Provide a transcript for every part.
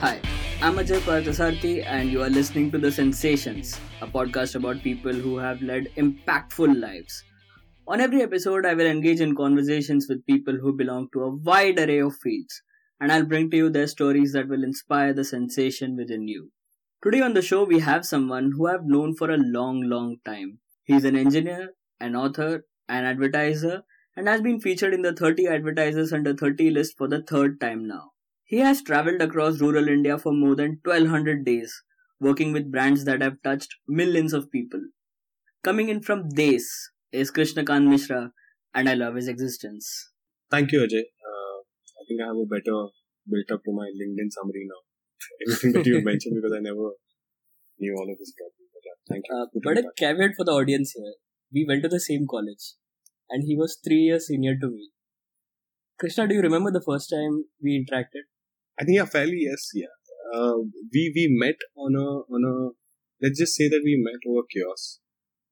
Hi, I'm Ajay Parthasarthi, and you are listening to The Sensations, a podcast about people who have led impactful lives. On every episode, I will engage in conversations with people who belong to a wide array of fields, and I'll bring to you their stories that will inspire the sensation within you. Today on the show, we have someone who I've known for a long, long time. He's an engineer, an author, an advertiser, and has been featured in the 30 advertisers under 30 list for the third time now. He has traveled across rural India for more than 1200 days, working with brands that have touched millions of people. Coming in from Des is Krishnakant Mishra, and I love his existence. Thank you, Ajay. Uh, I think I have a better built up to my LinkedIn summary now. Everything that you mentioned because I never knew all of this. But yeah, thank you. Uh, but a caveat for the audience here: we went to the same college, and he was three years senior to me. Krishna, do you remember the first time we interacted? I think yeah, fairly yes, yeah. Uh, we we met on a on a let's just say that we met over chaos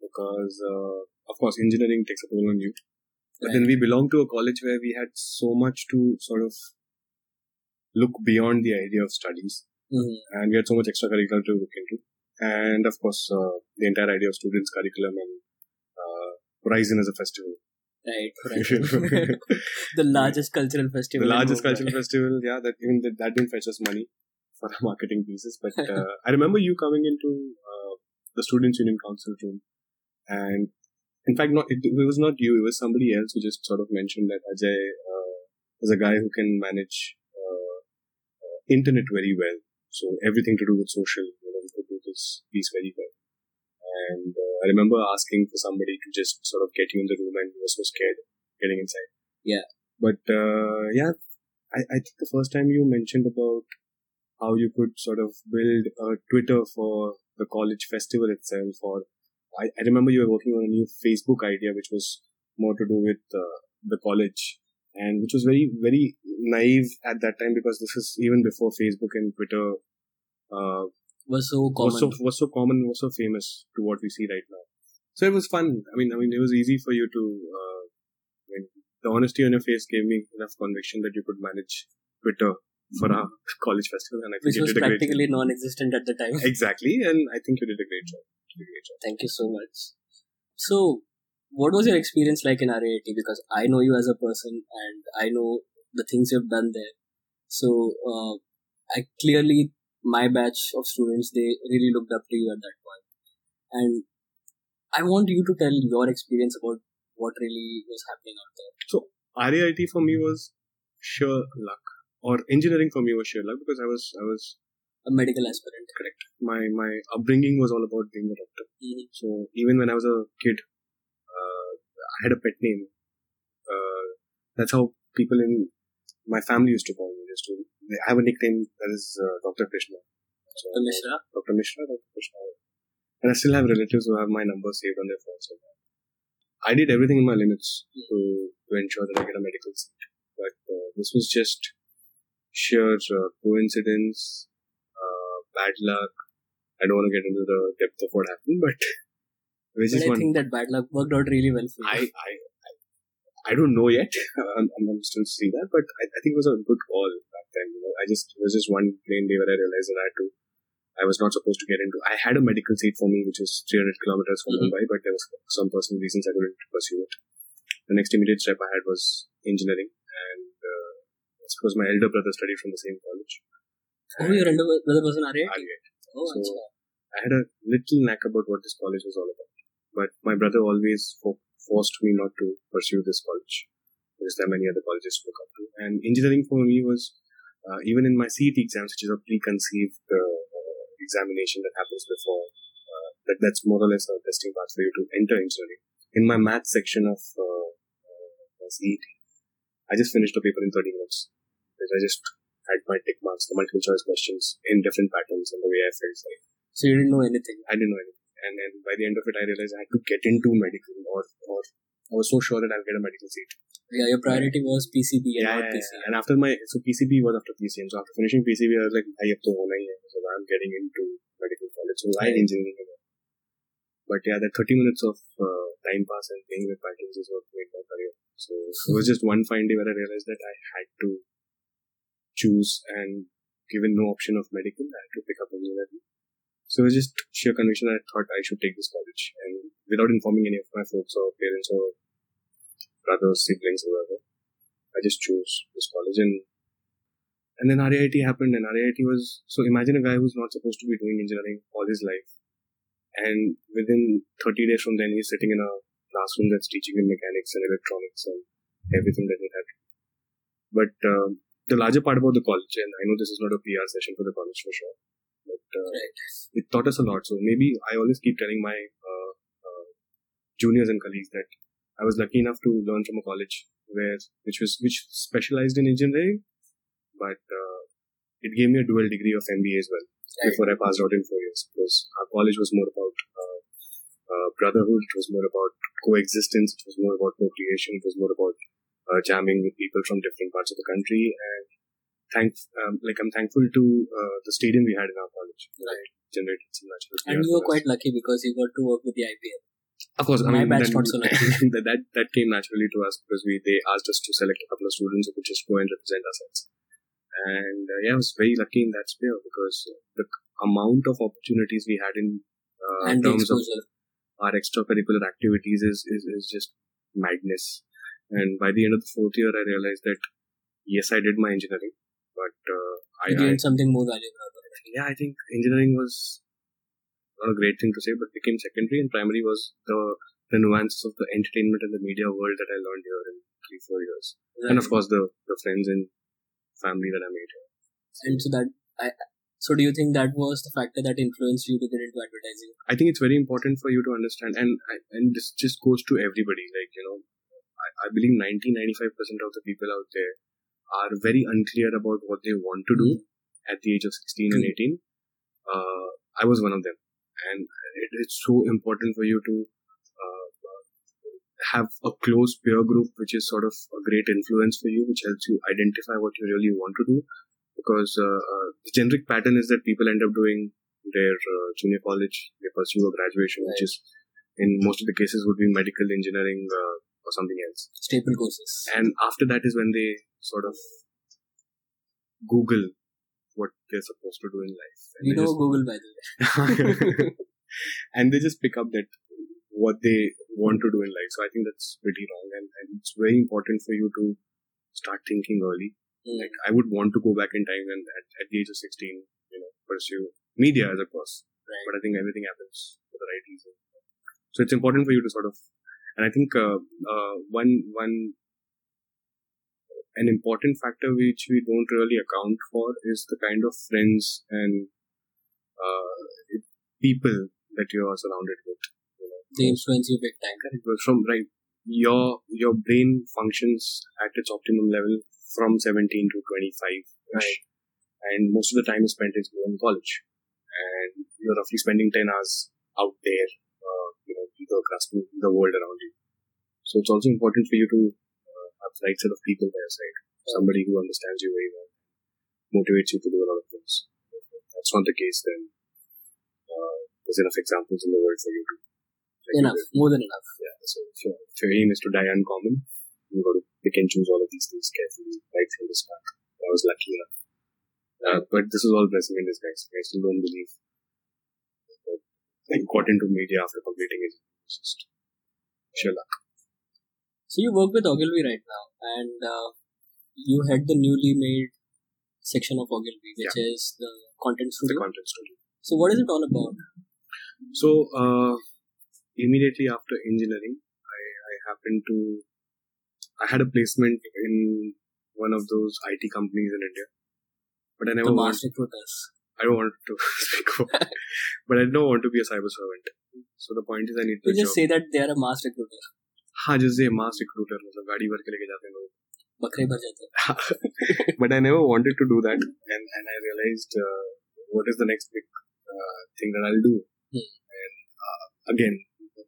because uh, of course engineering takes a toll on you, but right. then we belonged to a college where we had so much to sort of look beyond the idea of studies, mm-hmm. and we had so much extracurricular to look into, and of course uh, the entire idea of students curriculum and uh, Horizon as a festival Right, right. the largest cultural festival. The largest cultural festival, yeah. That even that, that didn't fetch us money for our marketing pieces. But uh, I remember you coming into uh, the Students' Union Council room, and in fact, not it, it, was not you. It was somebody else who just sort of mentioned that Ajay uh, is a guy who can manage uh, uh, internet very well. So everything to do with social, you know, he could do this piece very well. And uh, I remember asking for somebody to just sort of get you in the room, and you were so scared getting inside. Yeah. But uh, yeah, I, I think the first time you mentioned about how you could sort of build a Twitter for the college festival itself, or I, I remember you were working on a new Facebook idea, which was more to do with uh, the college, and which was very, very naive at that time because this is even before Facebook and Twitter uh, was so common. Was so, was so common, was so famous to what we see right now. So it was fun. I mean, I mean, it was easy for you to. Uh, I mean, the honesty on your face gave me enough conviction that you could manage Twitter for our college festival, and I think which was practically non-existent at the time. Exactly, and I think you did a great job. A great job. Thank you so much. So, what was your experience like in RIIT? Because I know you as a person, and I know the things you've done there. So, uh, I clearly my batch of students they really looked up to you at that point. And i want you to tell your experience about what really was happening out there. So RIIT for me was sheer luck or engineering for me was sheer luck because i was i was a medical aspirant. Correct. My my upbringing was all about being a doctor. Mm-hmm. so even when i was a kid uh, i had a pet name. Uh, that's how people in my family used to call me. Just to I have a nickname that is uh, Dr. Krishna. So, Dr. Mishra? Dr. Mishra, Dr. Krishna. And I still have relatives who have my number saved on their phones. I did everything in my limits to, to ensure that I get a medical seat. But uh, this was just sheer uh, coincidence, uh, bad luck. I don't want to get into the depth of what happened, but which but is I one, think that bad luck worked out really well for you. I, I, I don't know yet. I'm, I'm still seeing that, but I, I, think it was a good call back then. You know, I just it was just one plain day where I realized that I had to. I was not supposed to get into. I had a medical seat for me, which was 300 kilometers from mm-hmm. Mumbai, but there was some personal reasons I couldn't pursue it. The next immediate step I had was engineering, and uh, I suppose my elder brother studied from the same college. Oh, your elder brother was an? RIIT. Oh, so I had a little knack about what this college was all about. But my brother always focused forced me not to pursue this college because there are many other colleges to look up to. And engineering for me was uh, even in my CET exams, which is a preconceived uh, examination that happens before. Uh, that that's more or less a testing path for you to enter engineering. In my math section of uh, uh, CET, I just finished the paper in 30 minutes because I just had my tick marks, the multiple choice questions in different patterns and the way I felt like. So you didn't know anything? I didn't know anything and then by the end of it, I realized I had to get into medical, or or I was so sure that I'll get a medical seat. Yeah, your priority was PCB and yeah, not PCM. And after my so PCB was after PCM. So after finishing PCB, I was like, I have to go on. So I'm getting into medical college. So why engineering again? But yeah, the 30 minutes of uh, time pass and playing with patterns is what made my career. So it was just one fine day where I realized that I had to choose and given no option of medical, I had to pick up engineering. So it was just sheer conviction I thought I should take this college. And without informing any of my folks or parents or brothers, siblings, or whatever, I just chose this college. And and then RIT happened, and RIT was so imagine a guy who's not supposed to be doing engineering all his life, and within 30 days from then, he's sitting in a classroom that's teaching him mechanics and electronics and everything that he had. But uh, the larger part about the college, and I know this is not a PR session for the college for sure, uh, Right. it taught us a lot. So maybe I always keep telling my uh, uh, juniors and colleagues that I was lucky enough to learn from a college where which was which specialized in engineering, but uh, it gave me a dual degree of MBA as well Right. before I passed out in four years because our college was more about uh, uh, brotherhood, it was more about coexistence, it was more about co-creation, it was more about uh, jamming with people from different parts of the country and thank um, like I'm thankful to uh, the stadium we had in our college. Right. Generated some natural And you were quite lucky because you got to work with the IPL. Of course, I My mean, batch not so lucky. that, that that came naturally to us because we they asked us to select a couple of students who could just go and represent ourselves. And uh, yeah, I was very lucky in that sphere because the amount of opportunities we had in uh, terms of our extracurricular activities is, is is just madness. And by the end of the fourth year, I realized that yes, I did my engineering, but uh, I, gained something more valuable out of it. yeah, I think engineering was not a great thing to say, but became secondary, and primary was the the nuances of the entertainment and the media world that I learned here in three four years, and of course the the friends and family that I made here. And so that I so do you think that was the factor that influenced you to get into advertising? I think it's very important for you to understand, and and this just goes to everybody. Like you know, I, I believe 90 95 percent of the people out there are very unclear about what they want to do at the age of 16 and 18. Uh, I was one of them, and it, it's so important for you to uh, have a close peer group, which is sort of a great influence for you, which helps you identify what you really want to do. Because uh, uh, the generic pattern is that people end up doing their uh, junior college, they pursue a graduation, which is in most of the cases would be medical engineering uh, or something else. Staple courses. And after that is when they sort of Google what they're supposed to do in life. And we know just- Google by the way. and they just pick up that what they want to do in life. So I think that's pretty wrong, and, and it's very important for you to start thinking early. Mm. Like I would want to go back in time and at, at the age of sixteen, you know, pursue media as a course. Right. But I think everything happens for the right reason. So it's important for you to sort of, and I think uh, uh, one one an important factor which we don't really account for is the kind of friends and uh, people that you are surrounded with. You know, They influence you big time. From right, your your brain functions at its optimum level from 17 to 25, Right. and most of the time is spent is in college, and you're roughly spending 10 hours out there, you grasping the world around you. So it's also important for you to uh, have the right set of people by your side, somebody who understands you very well, motivates you to do a lot of things. If that's not the case, then uh, there's enough examples in the world for you to. Enough, more than enough. yeah, so if your, if your aim is to die uncommon, you got to pick and choose all of these things carefully right from the start. I was lucky enough. Uh, but this is all blessing in disguise. I still don't believe I got into media after completing it. It's just sheer luck. So you work with Ogilvy right now, and uh, you head the newly made section of Ogilvy, which is the content studio. The content story. So what is it all about? So, uh, immediately after engineering, I, I happened to, I had a placement in one of those IT companies in India. But I never the mass recruiters. I don't want to speak about but I don't want to be a cyber servant. So the point is I need to You just job. say that they are a mass recruiter. हाँ जैसे mass recruiter मतलब गाड़ी भर के लेके जाते हैं लोग बकरे भर जाते हैं. but I never wanted to do that and and I realized uh, what is the next big uh, thing that I'll do Hmm. and uh, again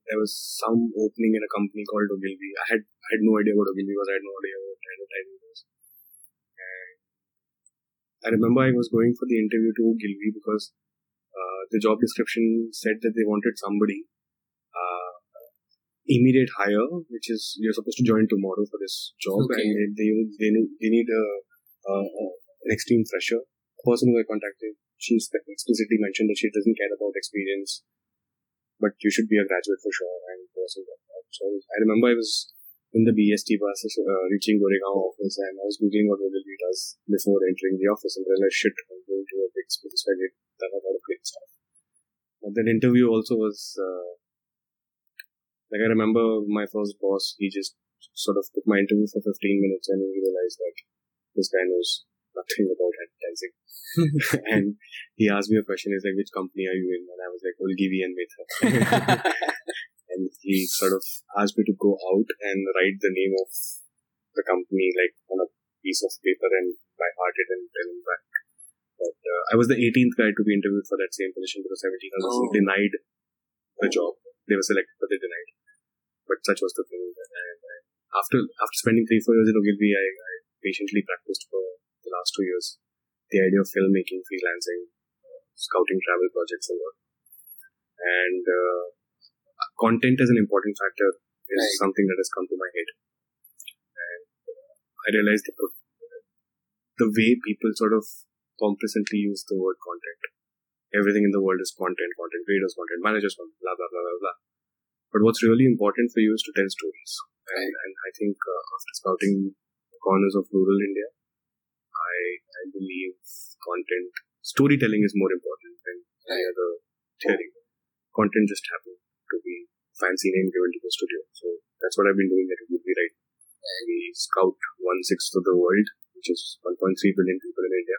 there was some opening in a company called Ogilvy I had I had no idea what Ogilvy was I had no idea what advertising was and I remember I was going for the interview to Ogilvy because uh, the job description said that they wanted somebody uh, immediate hire, which is you're supposed to join tomorrow for this job, Okay. and they they, they need, they need a, a, a an extreme fresher person who I contacted, she explicitly mentioned that she doesn't care about experience, but you should be a graduate for sure. And so I remember I was in the BST bus uh, reaching Goregaon office and I was googling what Google does before entering the office and realized shit, I'm going to a big space where they've done a lot of great stuff. But that interview also was uh, like I remember my first boss, he just sort of took my interview for 15 minutes and he realized that this guy knows nothing about advertising. and he asked me a question, he's like, which company are you in? And I was like, Ulgivi and Mehta. and he sort of asked me to go out and write the name of the company like on a piece of paper and by heart it and tell him back. But uh, I was the 18th guy to be interviewed for that same position because 17 others oh. denied the job. They were selected, but they denied. But such was the thing. And after after spending three four years in Ogilvy, I, I patiently practiced for the last two years the idea of filmmaking, freelancing, uh, scouting travel projects, and all. And uh, content as an important factor is right. something that has come to my head. And uh, I realized that the way people sort of complacently use the word content. Everything in the world is content, content creators, content managers, content, blah, blah, blah, blah, blah. But what's really important for you is to tell stories. And, and I think uh, after scouting corners of rural India, I, I believe content, storytelling is more important than any other theory. Content just happened to be fancy name given to the studio. So that's what I've been doing at Ogilvy Right. We scout one sixth of the world, which is 1.3 billion people in India,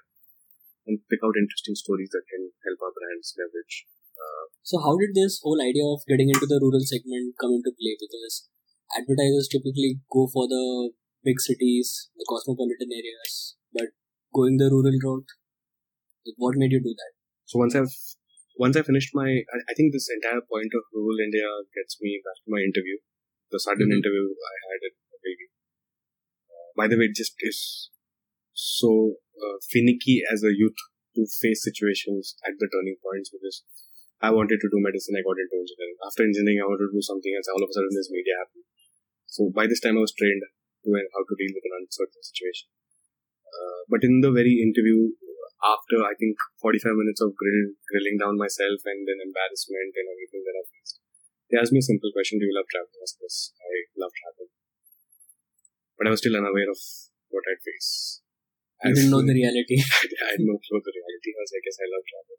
and pick out interesting stories that can help our brands leverage. Uh, so how did this whole idea of getting into the rural segment come into play? Because advertisers typically go for the big cities, the cosmopolitan areas, but going the rural route, what made you do that? So once I've once I finished my, I, think this entire point of rural India gets me back to my interview, the sudden mm-hmm. interview I had at Ogilvy. Uh, by the way, it just is so uh, finicky as a youth to face situations at the turning points because I wanted to do medicine, I got into engineering. After engineering, I wanted to do something else. All of a sudden, this media happened. So by this time, I was trained to how to deal with an uncertain situation. Uh, but in the very interview, after I think 45 minutes of grill, grilling down myself and then embarrassment and everything that I faced, they asked me a simple question: Do you love traveling? I said, Yes, I love traveling. But I was still unaware of what I'd face. I didn't know the reality. I had no clue the reality. I was like, yes, I love travel.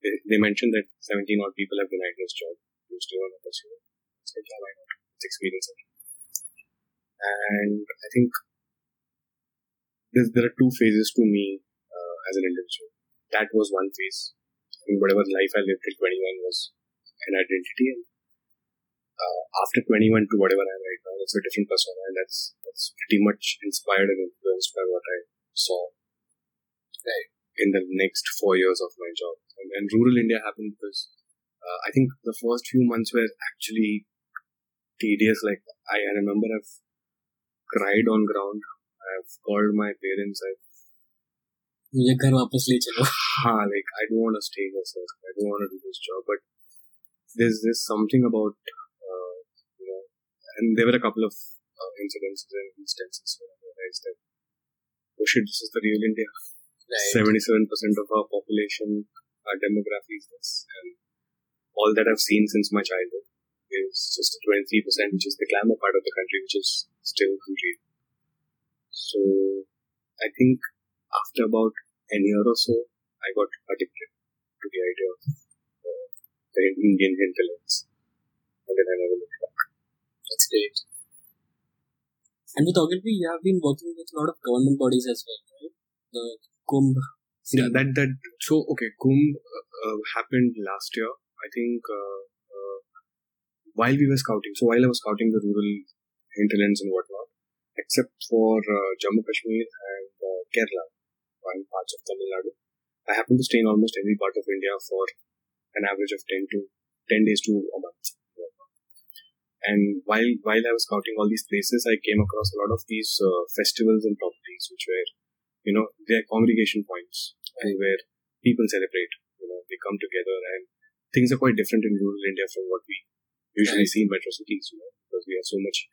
They, they mentioned that 17 odd people have denied this job. You still want to pursue it. It's like, yeah, why not? It's experience it. And I think there are two phases to me as an individual. That was one phase. Mean, whatever life I lived till 21 was an identity. And uh, after 21 to whatever I am right now, that's a different persona. And that's, that's pretty much inspired and influenced by what I saw in the next four years of my job. And, and rural India happened because uh, I think the first few months were actually tedious. Like I, I remember I've cried on ground. I've called my parents. I've मुझे घर वापस ले चलो हाँ like I don't want to stay here sir I don't want to do this job but there's there's something about uh, you know and there were a couple of uh, incidents and instances where I realized that oh shit, this is the real India. Seventy-seven percent of our population, our demography is this, and all that I've seen since my childhood is just twenty-three percent, which is the glamour part of the country, which is still unreal. So, I think after about a year or so, I got addicted to the idea of uh, the Indian hinterlands, and then I never looked back. That's great. And with Ogilvy, you have been working with a lot of government bodies as well, right? The Kumbh. Yeah, that that so okay. Kumbh uh, uh, happened last year. I think uh, uh, while we were scouting. So while I was scouting the rural hinterlands and whatnot, except for uh, Jammu Kashmir and uh, Kerala, one parts of Tamil Nadu, I happen to stay in almost every part of India for an average of ten to ten days to a month. And while while I was scouting all these places, I came across a lot of these uh, festivals and properties, which were, you know, they're congregation points and where people celebrate. You know, they come together, and things are quite different in rural India from what we usually see in metro cities. You know, because we have so much,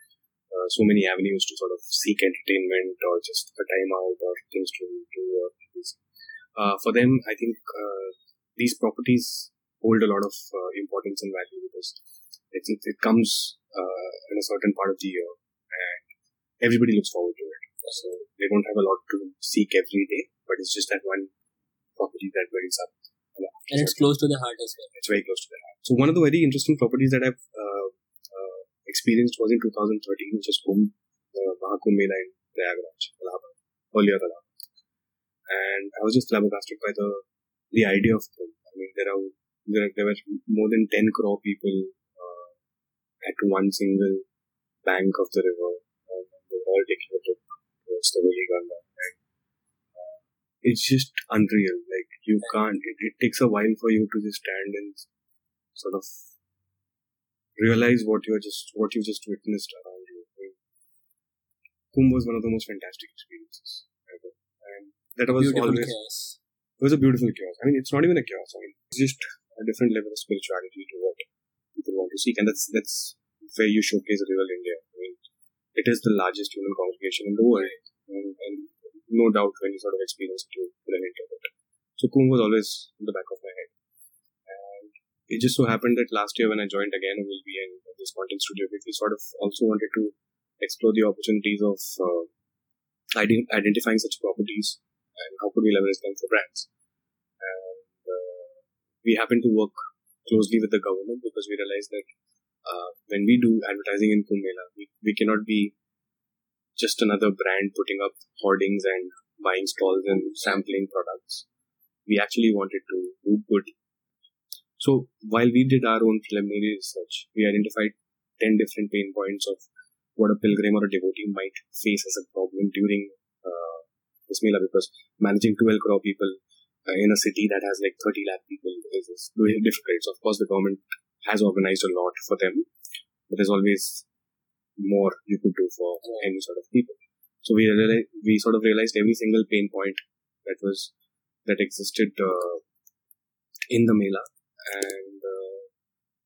uh, so many avenues to sort of seek entertainment or just a time out or things to do or uh, for them, I think uh, these properties hold a lot of uh, importance and value because it, it, it comes uh, in a certain part of the year and everybody looks forward to it. So they don't have a lot to seek every day, but it's just that one property that brings up. And it's close to the heart as well. It's very close to the heart. So one of the very interesting properties that I've experienced was in 2013, which is Kumbh, uh, Mahakumbh Mela in Prayagraj, Allahabad, earlier Allahabad. And I was just flabbergasted by the the idea of Kumbh. I mean, there are there, there were more than 10 crore people uh, at one single bank of the river, and they were all taking a trip towards the Veli Ganga. Uh, it's just unreal. Like you can't. It, it takes a while for you to just stand and sort of realize what you're just what you just witnessed around you. I mean, Kumbh was one of the most fantastic experiences ever, and that was Beautiful always chaos. it was a beautiful chaos. I mean, it's not even a chaos. I mean, it's just a different level of spirituality to what people want to seek, and that's that's where you showcase real India. I mean, it is the largest human congregation in the world, and, and no doubt when you sort of experience it, you will interpret it. So Kumbh was always in the back of my head, and it just so happened that last year when I joined again Ogilvy in this content studio, we sort of also wanted to explore the opportunities of uh, ident- identifying such properties and how could we leverage them for brands. And uh, we happen to work closely with the government because we realized that uh, when we do advertising in Kumbh Mela, we, we cannot be just another brand putting up hoardings and buying stalls and sampling products. We actually wanted to do good. So while we did our own preliminary research, we identified 10 different pain points of what a pilgrim or a devotee might face as a problem during uh, this Mela because managing 12 crore people uh, in a city that has like 30 lakh people is, is very difficult. So of course the government has organized a lot for them, but there's always more you could do for any sort of people. So we realized, we sort of realized every single pain point that was that existed uh, in the Mela, and uh,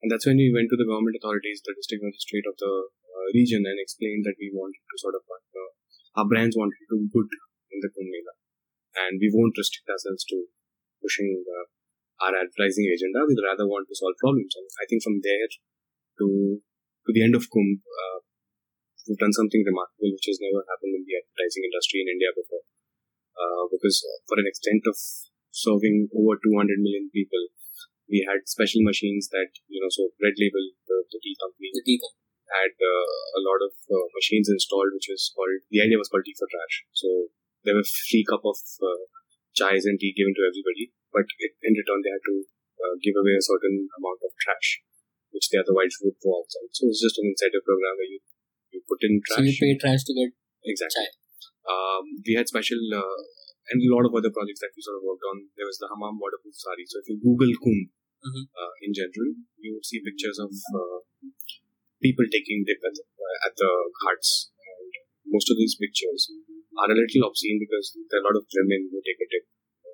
and that's when we went to the government authorities, the district magistrate of the uh, region, and explained that we wanted to sort of partner. Our brands wanted to do good in the Kumbh Mela, and we won't restrict ourselves to pushing uh, our advertising agenda. We'd rather want to solve problems, and I think from there to to the end of Kumbh, uh, we've done something remarkable which has never happened in the advertising industry in India before. Uh, because for an extent of serving over 200 million people, we had special machines that, you know, so Red Label, the, the tea company, The tea company. had uh, a lot of uh, machines installed, which was called, the idea was called tea for trash. So there were free cup of uh, chais and tea given to everybody, but it, in return they had to uh, give away a certain amount of trash, which they otherwise would throw outside. So it's just an incentive program where you, you put in trash. So you pay trash to get Exactly. Chai. Um, we had special uh, and a lot of other projects that we sort of worked on. There was the Hamam waterproof sari. So if you Google Kumbh Mhm. uh, in general, you would see pictures of uh, people taking dip at the, uh, at the ghats. And most of these pictures are a little obscene because there are a lot of women who take a dip.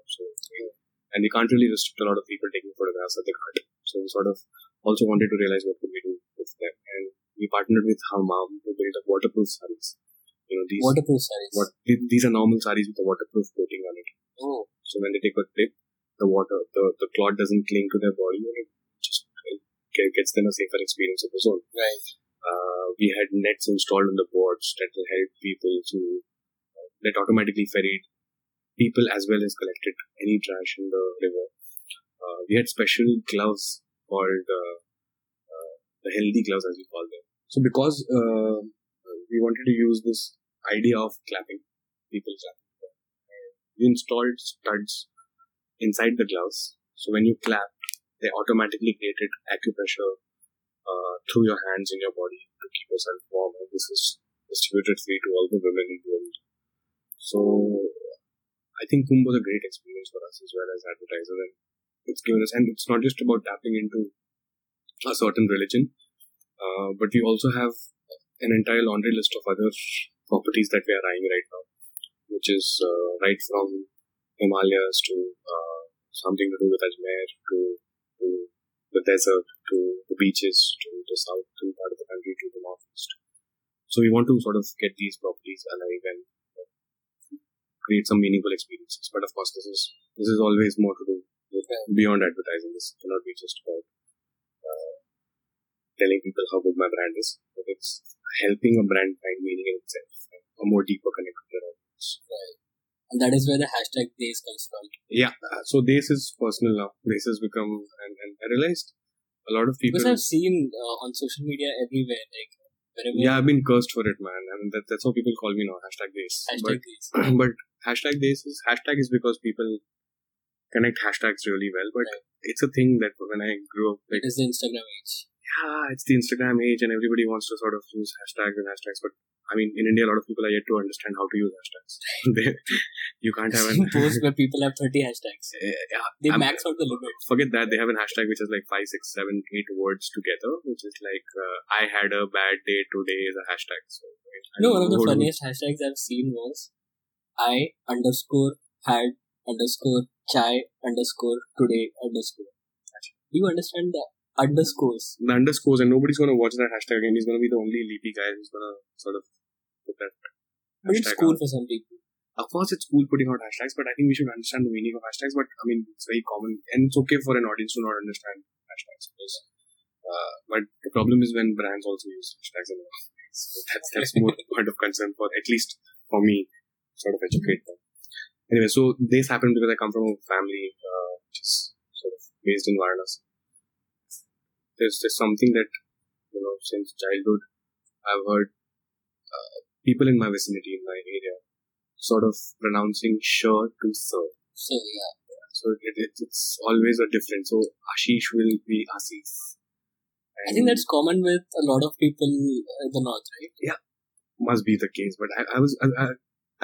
So, you and we can't really restrict a lot of people taking photographs at the ghat. So we sort of also wanted to realize what could we do with them. And we partnered with Hamam to build up waterproof saris. You know, these waterproof sarees. what these are normal saris with a waterproof coating on it. Oh, So when they take a dip, the water, the, the cloth doesn't cling to their body and it just gets them a safer experience of the zone. right. Uh, we had nets installed on the boards that will help people to uh, that automatically ferried people as well as collected any trash in the river. Uh, we had special gloves called uh, uh, the healthy gloves as we call them. So because uh, we wanted to use this idea of clapping, people clapping. We installed studs inside the gloves. So when you clap, they automatically created acupressure uh, through your hands in your body to keep yourself warm. And this is distributed free to all the women in the world. So I think Kumbh was a great experience for us as well as advertisers, and it's given us. And it's not just about tapping into a certain religion, uh, but we also have an entire laundry list of other properties that we are eyeing right now, which is uh, right from Himalayas to uh, something to do with Ajmer to, to the desert to the beaches to the south to part of the country to the northeast. So we want to sort of get these properties alive and uh, create some meaningful experiences. But of course, this is this is always more to do with beyond advertising. This cannot be just about uh, telling people how good my brand is, but it's helping a brand find meaning in itself, a more deeper connection with their audience. Right. And that is where the hashtag Des comes from. Yeah. Uh, so Des is personal now. Des has become, and, and I realized a lot of people. Because I've seen uh, on social media everywhere, like wherever. Yeah, I've been cursed for it, man. I mean, that, that's how people call me now. Hashtag Des. Hashtag but, Des. but hashtag Des is hashtag is because people connect hashtags really well. But Right. it's a thing that when I grew up, like It is the Instagram age. Yeah, it's the Instagram age, and everybody wants to sort of use hashtags and hashtags. But I mean, in India, a lot of people are yet to understand how to use hashtags. They- you can't have an post where people have 30 hashtags. Eh, yeah, They I'm- max out the limit. forget that they have an hashtag which is like five, six, seven, eight words together, which is like uh, "I had a bad day today" is a hashtag. So No, one of the funniest hashtags I've seen was I underscore had underscore chai underscore today underscore. Do you understand the underscores? the underscores, and nobody's going to watch that hashtag again. He's going to be the only leapy guy who's going to sort of put that. But it's cool out. for some people. Of course, it's cool putting out hashtags, but I think we should understand the meaning of hashtags. But I mean, it's very common, and it's okay for an audience to not understand hashtags. Because, uh, but the problem is when brands also use hashtags. So that's that's more point of concern for at least for me, sort of educate them. Anyway, so this happened because I come from a family uh, which is sort of based in Varanasi. There's there's something that you know since childhood I've heard uh, people in my vicinity in my area sort of pronouncing sure to sir. So yeah. So it, it, it's always a difference. So Ashish will be Asif. I think that's common with a lot of people in the north, right? Yeah, must be the case. But I, I was I, I,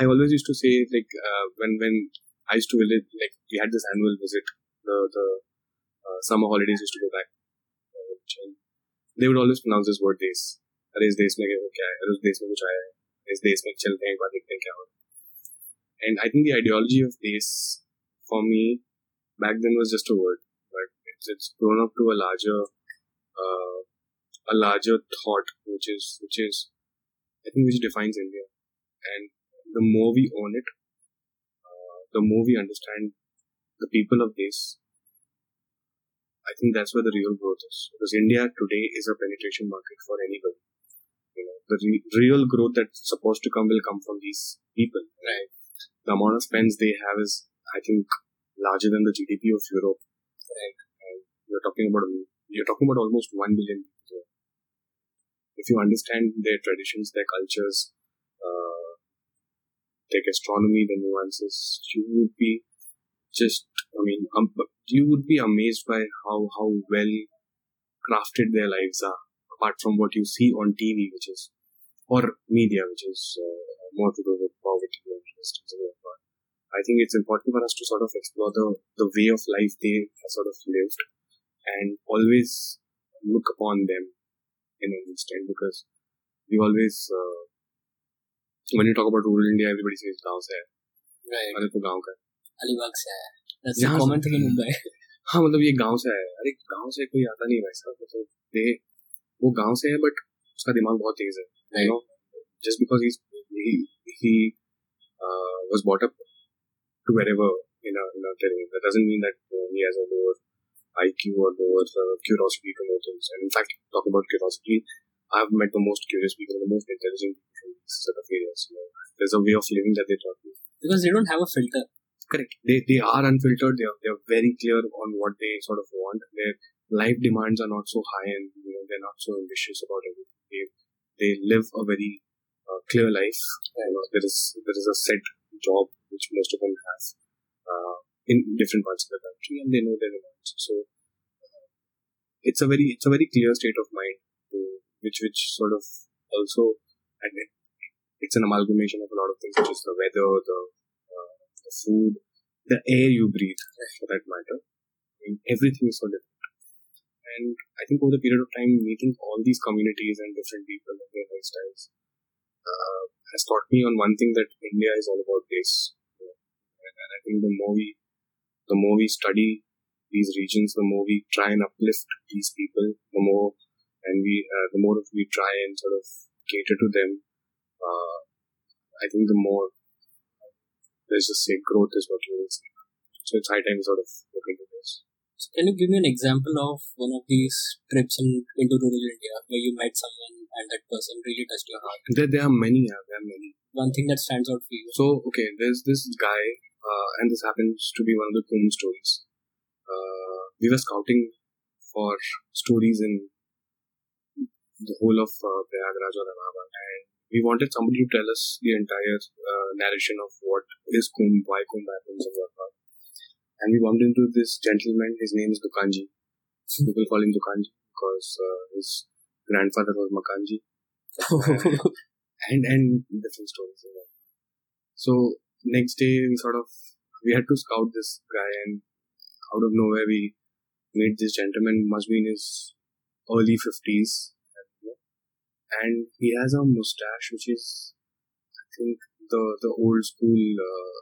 I always used to say like uh, when when I used to visit like we had this annual visit the the uh, summer holidays used to go back. uh, and They would always pronounce this word days. अरे इस देश में क्या है अरे उस देश में कुछ आया है इस देश में चलते हैं एक बार देखते हैं क्या होता है and I think the ideology of days for me back then was just a word but it's, it's grown up to a larger uh, a larger thought which is which is I think which defines India. And the more we own it, uh, the more we understand the people of this. I think that's where the real growth is. Because India today is a penetration market for anybody. You know, the re- real growth that's supposed to come will come from these people. Right. The amount of spends they have is, I think, larger than the GDP of Europe. Right. And you're talking about you're talking about almost one billion people if you understand their traditions, their cultures, uh, their gastronomy, the nuances, you would be just I mean, um, you would be amazed by how how well crafted their lives are, apart from what you see on TV, which is or media, which is uh, more to do with poverty and resistance and. I think it's important for us to sort of explore the the way of life they sort of lived, and always look upon them in an instant because we always uh, when you talk about rural India, everybody says "gaon se right. अरे तो गांव का है Alibag se hai. That's the यहाँ common से- thing in Mumbai. हाँ मतलब ये गांव से है अरे गांव से कोई आता नहीं भाई साहब मतलब दे वो गांव से है बट उसका दिमाग बहुत तेज है you know just because he's he he uh, was brought up to wherever in a in a terrain that doesn't mean that you know, he has a lower IQ or lower uh, curiosity to know things and in fact talk about curiosity I've met the most curious people the most intelligent people from these sort of areas you know there's a way of living that they taught me Because they don't have a filter. correct. They they are unfiltered. They are, they are very clear on what they sort of want. Their life demands are not so high and you know they're not so ambitious about everything. They they live a very uh, clear life. You know there is there is a set job which most of them have uh, in different parts of the country and they know their demands. So uh, it's a very it's a very clear state of mind to, which which sort of also and it, it's an amalgamation of a lot of things such as the weather the uh, the food, the air you breathe, for that matter. I mean, everything is so different. And I think over the period of time, meeting all these communities and different people and their lifestyles uh, has taught me on one thing that India is all about this. And, and I think the more we, the more we study these regions, the more we try and uplift these people, the more, and we, uh, the more we try and sort of cater to them. Uh, I think the more let's just say growth is what you will see. So it's high time sort of looking into this. So can you give me an example of one of these trips in, into rural India where you met someone and that person really touched your heart? There, there are many, yeah, there are many. One thing that stands out for you. So, okay, there's this guy, uh, and this happens to be one of the Kumbh stories. Uh, we were scouting for stories in the whole of uh, Prayagraj or Allahabad, we wanted somebody to tell us the entire uh, narration of what is Kumbh, why Kumbh happens, and whatnot. And we bumped into this gentleman, his name is Dukanji. People call him Dukanji because uh, his grandfather was Makanji and and different stories. So next day we sort of we had to scout this guy and out of nowhere we met this gentleman must be in his early fifties and he has a mustache which is I think the the old school uh,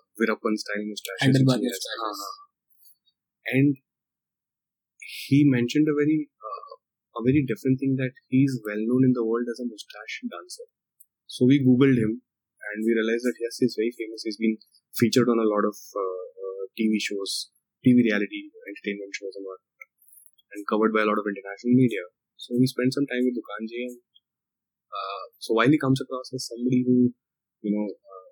style mustache. Handlebar mustaches. And he mentioned a very uh, a very different thing that he's well known in the world as a mustache dancer. So we googled him and we realized that yes, he's very famous. He's been featured on a lot of uh, uh, TV shows, TV reality entertainment shows and whatnot, and covered by a lot of international media. So we spent some time with Dukanji and uh, so while he comes across as somebody who, you know, uh,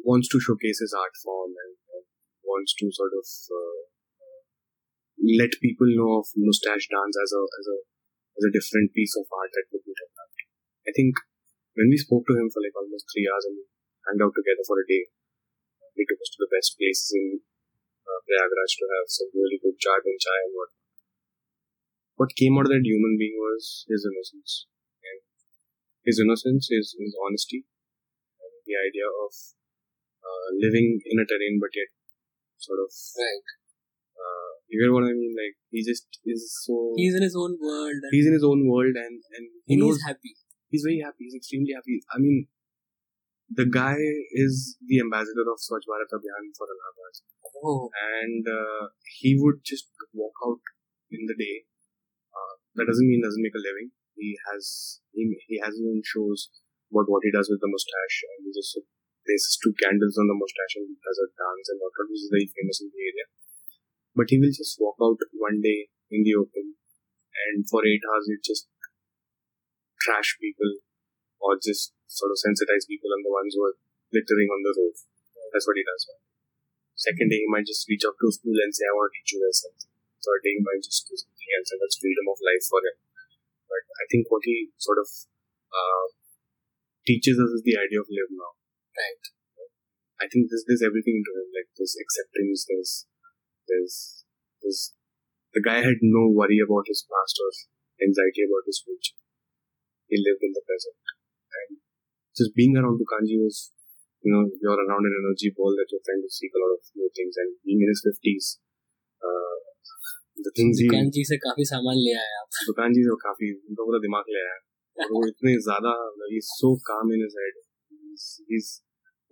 wants to showcase his art form and, and wants to sort of uh, let people know of mustache dance as a as a as a different piece of art that could be developed. I think when we spoke to him for like almost three hours and we hung out together for a day, he took us to the best places in uh, Prayagraj to have some really good chaat and chai and what. What came out of that human being was his innocence. His innocence is his honesty and the idea of uh, living in a terrain but yet sort of Right. uh, you get what I mean? Like he just is so He's in his own world and, he's in his own world and and he knows he's happy. he's very happy. He's extremely happy. I mean, the guy is the ambassador of Swachh Bharat Abhiyan for Allahabad, Oh, and uh, he would just walk out in the day. Uh, that doesn't mean he doesn't make a living. He has he, he has his shows about what he does with the mustache, and he just places two candles on the mustache and he does a dance and whatnot, which is very famous in the area. But he will just walk out one day in the open, and for eight hours he just trash people or just sort of sensitize people on the ones who are littering on the road. That's what he does. Second day, he might just reach out to school and say, I want to teach you guys something. Third day, he might just do something else, and that's freedom of life for him. I think what he sort of uh, teaches us is the idea of live now. Right. I think there's, there's everything into him, like there's acceptance, there's, there's, there's, the guy had no worry about his past or anxiety about his future. He lived in the present. And just being around Dukanji was, you know, you're around an energy ball that you're trying to seek a lot of new things. And being in his 50s, uh, the things he, दुकान जी से काफ़ी सामान ले आए आप दुकानजी से काफ़ी उनका पूरा दिमाग ले आया और वो इतने ज़्यादा he's so calm in his head he's,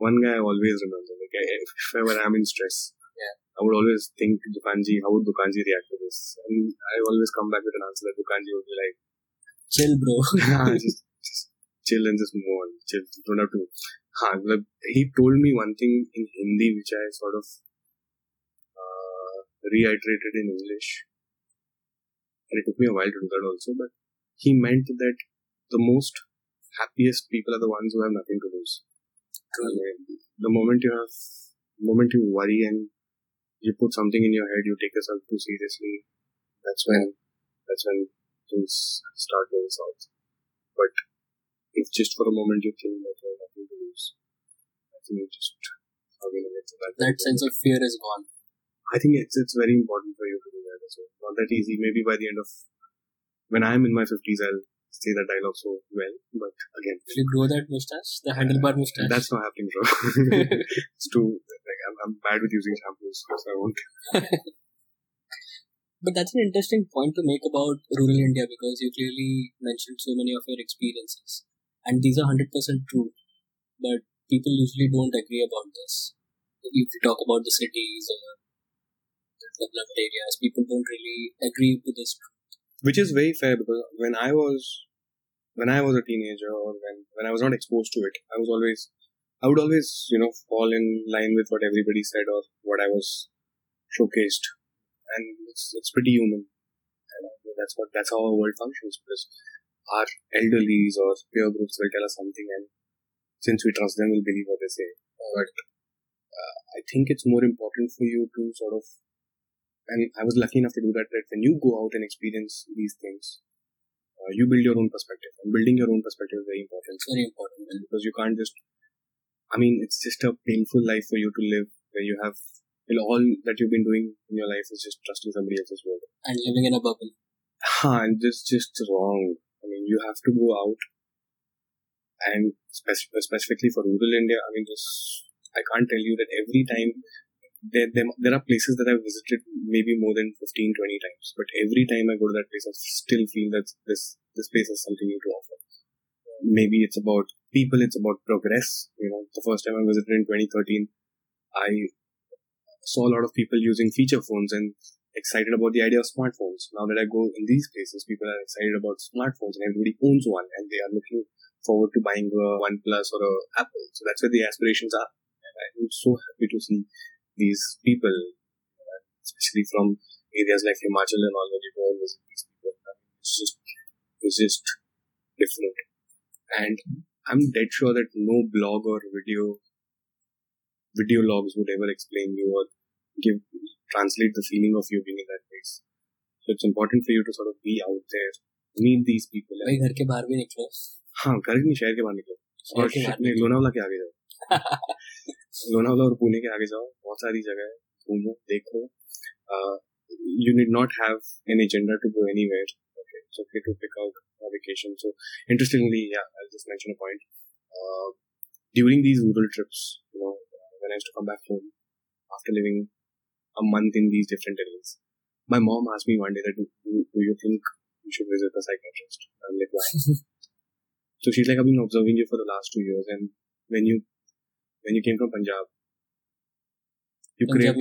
one guy I always remember like I, if ever I'm in stress Yeah. I would always think Dukanji how would Dukanji react to this and I always come back with an answer that Dukanji would be like chill bro just, just chill and just move on chill don't have to हाँ मतलब he told me one thing in Hindi which I sort of uh, reiterated in English. And it took me a while to do that also but he meant that the most happiest people are the ones who have nothing to lose. I the moment you have the moment you worry and you put something in your head you take yourself too seriously that's when that's when things start going south. But if just for a moment you think that you have nothing to lose I think you just are going to get to that that sense of fear is gone I think it's it's very important for you to do that as well. Not that easy. Maybe by the end of when I'm in my fifties, I'll say that dialogue so well. But again, Will you grow that mustache the handlebar mustache that's not happening, bro. it's too like I'm, I'm bad with using shampoos, so I won't. But that's an interesting point to make about rural India because you clearly mentioned so many of your experiences. And these are 100% true. But people usually don't agree about this. If you talk about the cities or developed areas, people don't really agree to this. Which is very fair because when I was when I was a teenager or when when I was not exposed to it, I was always I would always you know fall in line with what everybody said or what I was showcased, and it's, it's pretty human. And that's what that's how our world functions because our elderlies or peer groups will tell us something, and since we trust them, we'll believe what they say. But uh, I think it's more important for you to sort of, and I was lucky enough to do that. That when you go out and experience these things, uh, you build your own perspective, and building your own perspective is very important. It's very important. because you can't just. I mean, it's just a painful life for you to live where you have you know, all that you've been doing in your life is just trusting somebody else's word. And living in a bubble. and it's just wrong. I mean, you have to go out and spec- specifically for rural India, I mean, just, I can't tell you that every time there, there, there are places that I've visited maybe more than 15, 20 times, but every time I go to that place, I still feel that this, this place has something new to offer. Maybe it's about people, it's about progress. You know, the first time I visited in 2013, I saw a lot of people using feature phones and excited about the idea of smartphones. Now that I go in these places, people are excited about smartphones and everybody owns one and they are looking forward to buying a OnePlus or a Apple. So that's where the aspirations are. And I'm so happy to see these people, especially from areas like Himachal and all, where you go and visit these people. It's just, it's just different. And I'm dead sure that no blog or video, video logs would ever explain you or give, translate the feeling of you being in that place. So it's important for you to sort of be out there, meet these people. भाई घर के बाहर भी निकलो हाँ घर नहीं शहर के बाहर निकलो शहर और के बाहर नहीं, लोनावला के आगे जाओ लोनावला और पुणे के आगे जाओ बहुत सारी जगह है घूमो देखो you need not have an agenda to go anywhere okay it's okay to pick out a vacation so interestingly yeah i'll just mention a point uh, during these rural trips you know when i used to come back home after living a month in these different areas my mom asked me one day that do, do, do you think you should visit a psychiatrist i'm like why so she's like i've been observing you for the last two years and when you when you came from Punjab, you craved,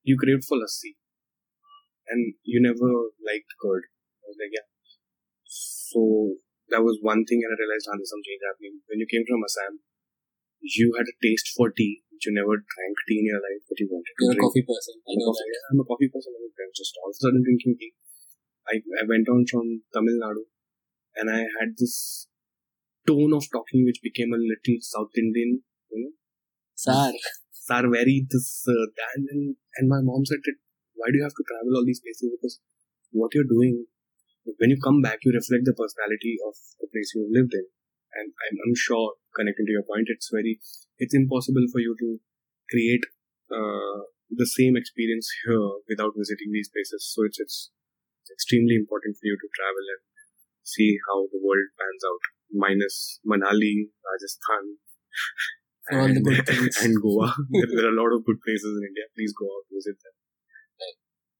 you craved for lassi, and you never liked curd. I was like, yeah. So that was one thing, and I realized, there's some change happening. When you came from Assam, you had a taste for tea, which you never drank tea in your life, but you wanted to You're a coffee person. I know coffee, that. I'm a coffee person. I was just all of a sudden drinking tea. I, I went on from Tamil Nadu, and I had this tone of talking which became a little South Indian, you know, sir. Are very this uh, that and, and my mom said why do you have to travel all these places? Because what you're doing when you come back you reflect the personality of the place you lived in. And I'm, I'm sure connecting to your point it's very it's impossible for you to create uh, the same experience here without visiting these places. So it's it's extremely important for you to travel and see how the world pans out. Minus Manali Rajasthan For all the good things. and Goa. there, there are a lot of good places in India. Please go out, visit them.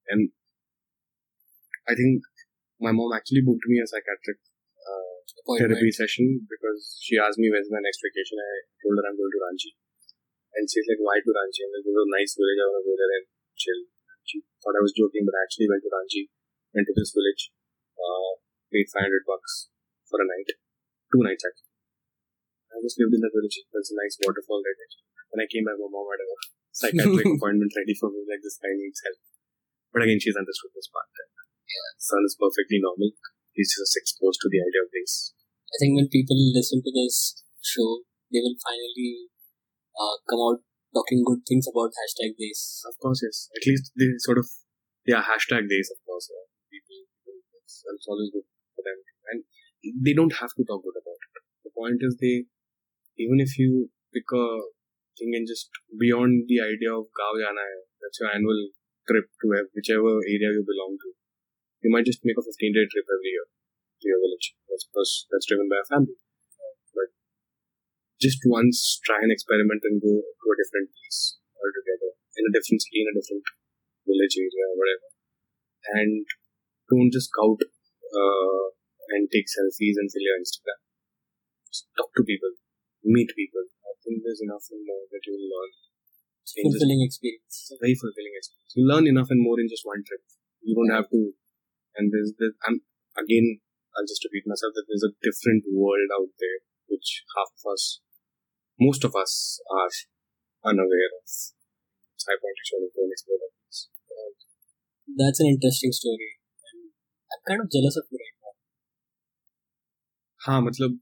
And I think my mom actually booked me a psychiatric uh, therapy session because she asked me when's my next vacation. I told her I'm going to Ranchi. And she's like, why to Ranchi? I'm like, there's a nice village. I want to go there and chill. She thought I was joking, but I actually went to Ranchi, went to this village, uh, paid 500 bucks for a night. Two nights actually. I just lived in that village. There's a nice waterfall right next. When I came back, my mom had a psychiatric appointment ready for me, like this guy needs help. But again, she's understood this part. That son is perfectly normal. He's just exposed to the idea of this. I think when people listen to this show they will finally uh, come out talking good things about hashtag Des Of course, yes. At least they sort of, yeah, hashtag Des, of course. Yeah. People, people it's, it's always good for them. And they don't have to talk good about it. The point is they, even if you pick a thing and just beyond the idea of Gav Jana that's your annual trip to whichever area you belong to. You might just make a 15 day trip every year to your village. That's that's driven by a family. But just once try and experiment and go to a different place altogether in a different city, in a different village area, whatever. And don't just scout uh, and take selfies and fill your Instagram. Just talk to people, meet people. I think there's enough and more that you will learn. It's in just- fulfilling experience It's a very fulfilling experience. You learn enough and more in just one trip. You don't have to. And there's, there's I'm again, I'll just repeat myself that there's a different world out there which half of us, most of us, are unaware of. It's high point to show that go and explore that place. That's an interesting story. And I'm kind of jealous of you right now. हाँ मतलब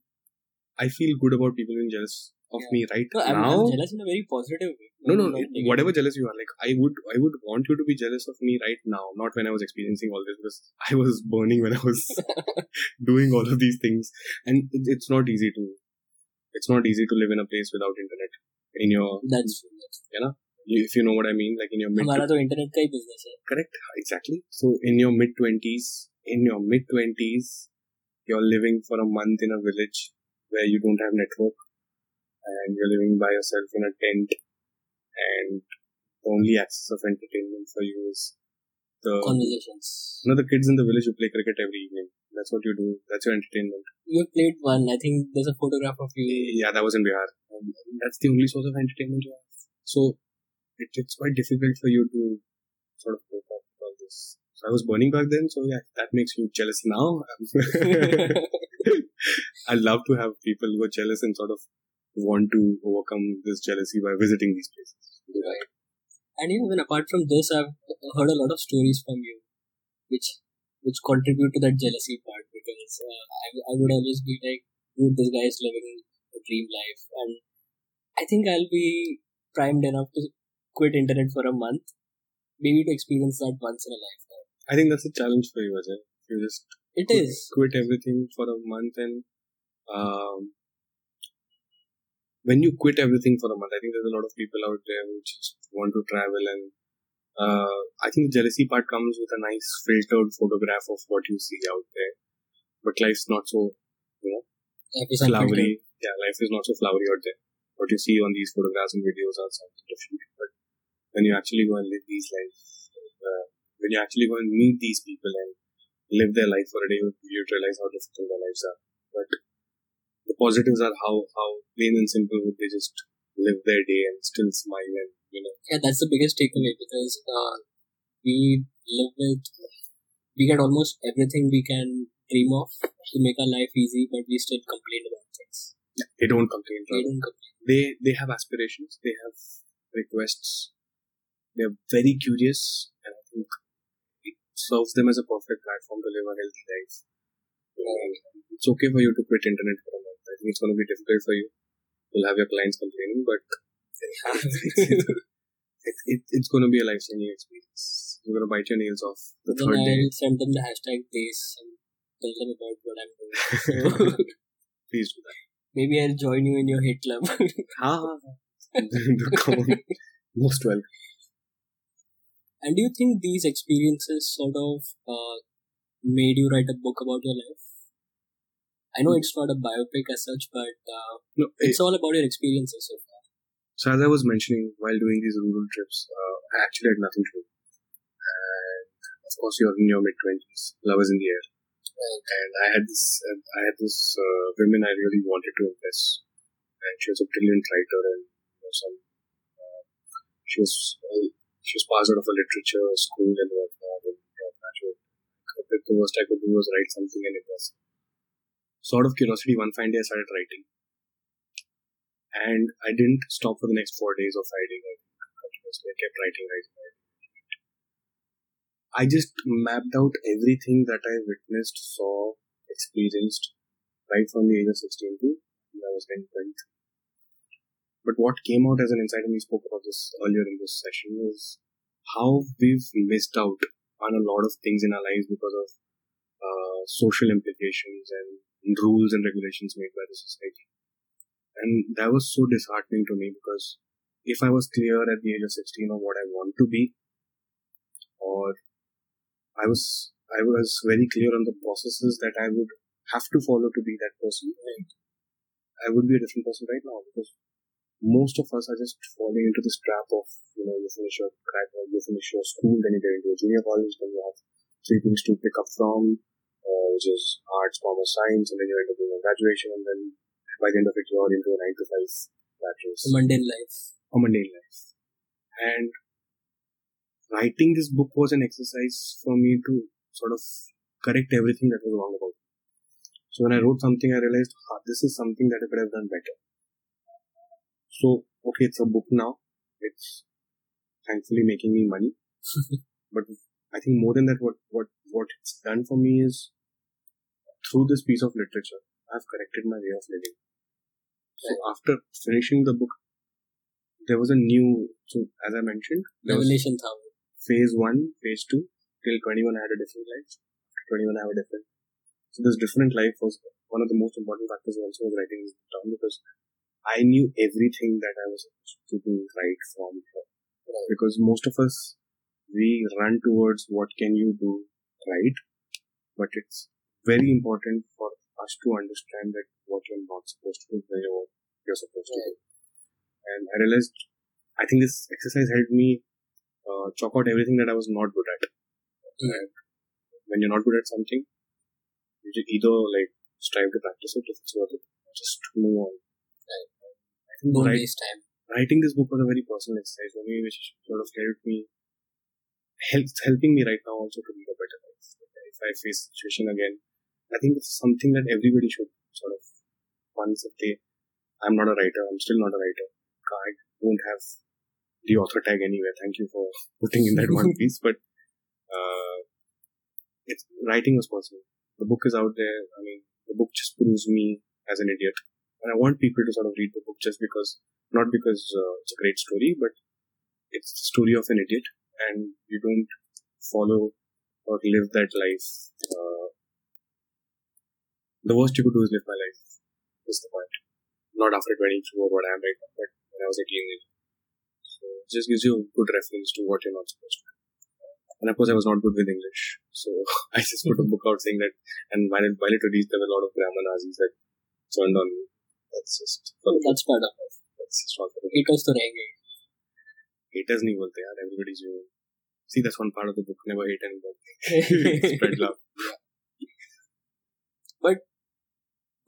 I feel good about people being jealous of Yeah. me right No, I'm, now. I'm jealous in a very positive way. no, no, Not negative. whatever jealous you are, like I would, I would want you to be jealous of me right now, not when I was experiencing all this because I was burning when I was doing all of these things, and it, it's not easy to, it's not easy to live in a place without internet. In your, That's true. That's true. if you know what I mean, like in your mid, हमारा तो internet का ही business है correct, exactly. So in your mid twenties, in your mid twenties, you're living for a month in a village where you don't have network, and you're living by yourself in a tent, and the only access of entertainment for you is the conversations. you know the kids in the village who play cricket every evening. That's what you do. That's your entertainment. You played one. I think there's a photograph of you. Yeah, that was in Bihar. And that's the only source of entertainment you have. So it, it's quite difficult for you to sort of cope up all this. So I was burning back then, so yeah, that makes you jealous now. I love to have people who are jealous and sort of want to overcome this jealousy by visiting these places. Right. And even apart from this, I've heard a lot of stories from you, which which contribute to that jealousy part because uh, I, I would always be like, dude, this guy is living a dream life, and I think I'll be primed enough to quit internet for a month, maybe to experience that once in a lifetime. I think that's a challenge for you, Ajay. You just It quit, is. quit everything for a month and um, when you quit everything for a month, I think there's a lot of people out there who just want to travel and uh, I think the jealousy part comes with a nice filtered photograph of what you see out there. But life's not so is unfiltered. flowery. Yeah, life is not so flowery out there. What you see on these photographs and videos are something different. But when you actually go and live these lives, uh, when you actually go and meet these people and live their life for a day, you realize how difficult their lives are. But the positives are how how plain and simple would they just live their day and still smile and you know Yeah, that's the biggest takeaway because uh, we live with, we get almost everything we can dream of to make our life easy, but we still complain about things. they don't complain. We don't complain. They they have aspirations. They have requests. They're very curious, and I think serves them as a perfect platform to live a healthy life. And it's okay for you to quit internet for a month. I think it's going to be difficult for you. You'll have your clients complaining, but it, it, it's going to be a life changing experience. You're going to bite your nails off the then third day. I'll send them the hashtag Des and tell them about what I'm doing. Please do that. maybe I'll join you in your hit club. Ha ha. Come on. Most welcome. And do you think these experiences sort of uh, made you write a book about your life? I know it's not a biopic as such, but uh, No, it's all about your experiences so far. So as I was mentioning while doing these rural trips, uh, I actually had nothing to do. And of course, you're in your mid twenties, love is in the air. And I had this, uh, I had this uh, woman I really wanted to impress, and she was a brilliant writer, and you know, some, uh, she was uh, she was passed out of a literature school and whatnot, and graduate. The worst I could do was write something and it was sort of curiosity, one fine day I started writing and I didn't stop for the next four days five days. I continuously, kept writing, writing, writing. I just mapped out everything that I witnessed, saw, experienced, right from the age of 16 to when I was then 23. But what came out as an insight, and we spoke about this earlier in this session, is how we've missed out on a lot of things in our lives because of uh, social implications and rules and regulations made by the society. And that was so disheartening to me because if I was clear at the age of 16 of what I want to be, or I was I was very clear on the processes that I would have to follow to be that person, I would be a different person right now because most of us are just falling into this trap of you know you finish your crack, you finish your school, then you get into a junior college, then you have three things to pick up from, uh, which is arts, commerce, science, and then you end up doing a graduation, and then by the end of it you're into a nine to five that is The mundane life. a mundane life. And writing this book was an exercise for me to sort of correct everything that was wrong about me. So when I wrote something, I realized ah, this is something that I could have done better. So okay, it's a book now. It's thankfully making me money, but I think more than that, what what what it's done for me is through this piece of literature, I've corrected my way of living. So after finishing the book, there was a new. So as I mentioned, Revelation phase one, phase two, till 21 I had a different life. 21 I have a different. So this different life was one of the most important factors also was writing this down because I knew everything that I was supposed to do right from here. Because most of us, we run towards what can you do right, but it's very important for us to understand that what you're not supposed to do when you're what you're supposed to do. And I realized, I think this exercise helped me uh, chalk out everything that I was not good at. And when you're not good at something, you just either like strive to practice it if it's worth it, or just move on. Don't write- waste time. writing this book was a very personal exercise for me, which sort of helped me, helps helping me right now also to lead a better life. If I face situation again, I think it's something that everybody should sort of once if they, I'm not a writer, I'm still not a writer. I don't have the author tag anywhere. Thank you for putting in that one piece, but uh, it's writing was possible. The book is out there. I mean, the book just proves me as an idiot, and I want people to sort of read the book just because not because uh, it's a great story, but it's the story of an idiot, and you don't follow or live that life. Uh, the worst you could do is live my life. Is the point. Not after 22 or what I am right now, but when I was a teenager. So it just gives you a good reference to what you're not supposed to do. And of course, I was not good with English, so I just put a book out saying that. And while it, while it released, there were a lot of grammar Nazis that turned on me. That's just for. That's part of it. That's just not book. Haters तो रहेंगे. haters नहीं बोलते यार everybody's human see that's one part of the book never hate anybody spread love but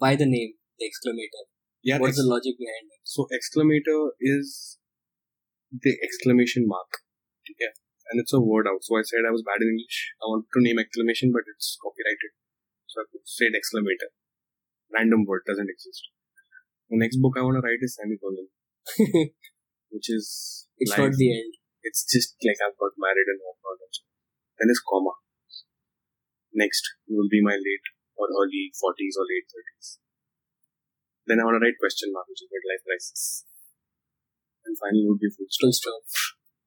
Why the name? The exclamator. yeah What's ex- the logic behind it? so exclamator is the exclamation mark yeah and it's a word out so I said I was bad in English I wanted to name exclamation but it's copyrighted so I said exclamator random word doesn't exist the next book I want to write is semicolon which is It's life. not the end. It's just like I've got married and whatnot. and so. Then is comma. Next will be my late or early 40s or late 30s. Then I want to write question mark, which is midlife crisis. And finally would be full Full stop, stop.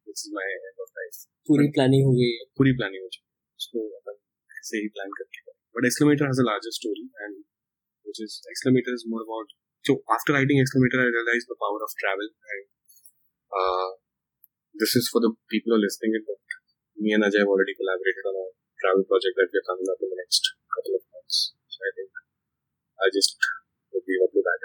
which is my end of life. पूरी planning हो गई है. पूरी planning हो चुकी है उसको अपन ऐसे ही plan करके करें. But exclamator has a larger story and which is exclamator is more about so after writing Exclamator, I realized the power of travel. And uh, this is for the people who are listening. But me and Ajay have already collaborated on a travel project that we're coming up in the next couple of months. So I think I just would be up to that.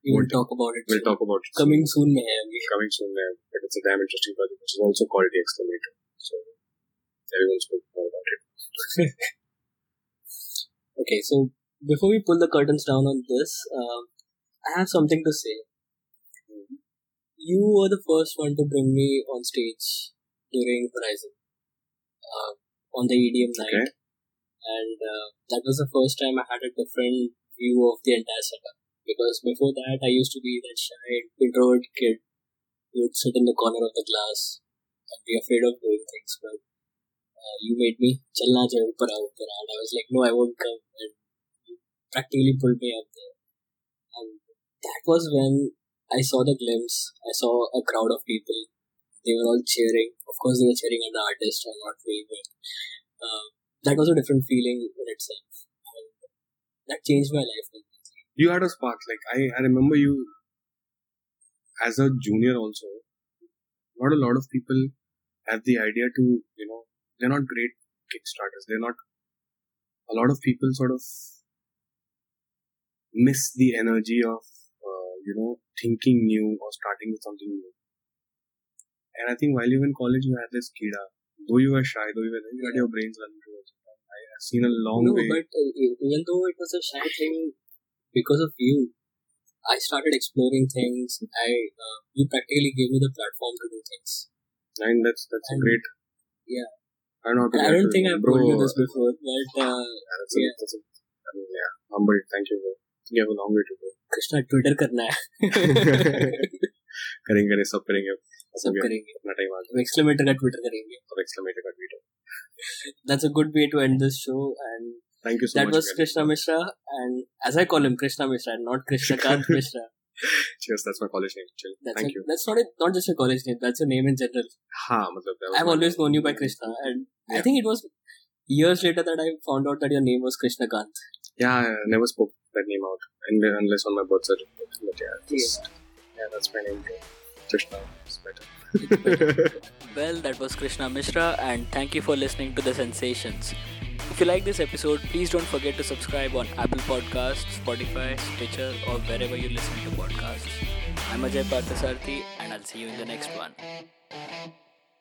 We will talk about it. We'll soon. talk about it. Coming soon, may Coming soon, may But it's a damn interesting project, which is also called the So everyone's going to know about it. okay, so before we pull the curtains down on this, uh, I have something to say. You were the first one to bring me on stage during Horizon uh, on the EDM night, Okay. and uh, that was the first time I had a different view of the entire setup. Because before that, I used to be that shy, introvert kid who would sit in the corner of the class and be afraid of doing things. But uh, you made me chalna jai upar aa, upar aa. and I was like, no, I won't come. And you practically pulled me up there. That was when I saw the glimpse. I saw a crowd of people. They were all cheering. Of course, they were cheering at the artist and not me, but uh, that was a different feeling in itself. And that changed my life. You had a spark. Like I, I remember you as a junior also. Not a lot of people have the idea to, you know, they're not great kickstarters. They're not. A lot of people sort of miss the energy of, you know, thinking new or starting with something new. And I think while you were in college, you had this kida. Though you were shy, though you were, you had your brains running towards it. I have seen a long no, way. but uh, even though it was a shy thing, because of you, I started exploring things. I uh, you practically gave me the platform to do things. And that's that's And- great. yeah. I don't know. I don't think I've told you this before, but uh, Yeah, that's a, yeah. that's a, I mean, yeah. Humble. Thank you. Bro. You have a long way to go. Krishna Twitter करना है करेंगे करेंगे सब करेंगे सब करेंगे अपना time आ हम एक्सक्लेमेटर का ट्विटर करेंगे गया अब एक्सक्लेमेटर का tweet That's a good way to end this show. And Thank you so that much. was again. Krishna Mishra. And as I call him, Krishna Mishra, not Krishna Kant Mishra. Cheers, that's my college name. Chill. That's, Thank a, you. that's not a, not just a college name. That's a name in general. Ha, matlab, I've always known you by Krishna, and yeah. I think it was years later that I found out that your name was Krishna Kant. Yeah, I never spoke that name out, and unless on my birth certificate. But yeah, just, yeah, that's my name. too. Just better. Well, that was Krishna Mishra, and thank you for listening to The Sensations. If you like this episode, please don't forget to subscribe on Apple Podcasts, Spotify, Stitcher, or wherever you listen to podcasts. I'm Ajay Parthasarthi, and I'll see you in the next one.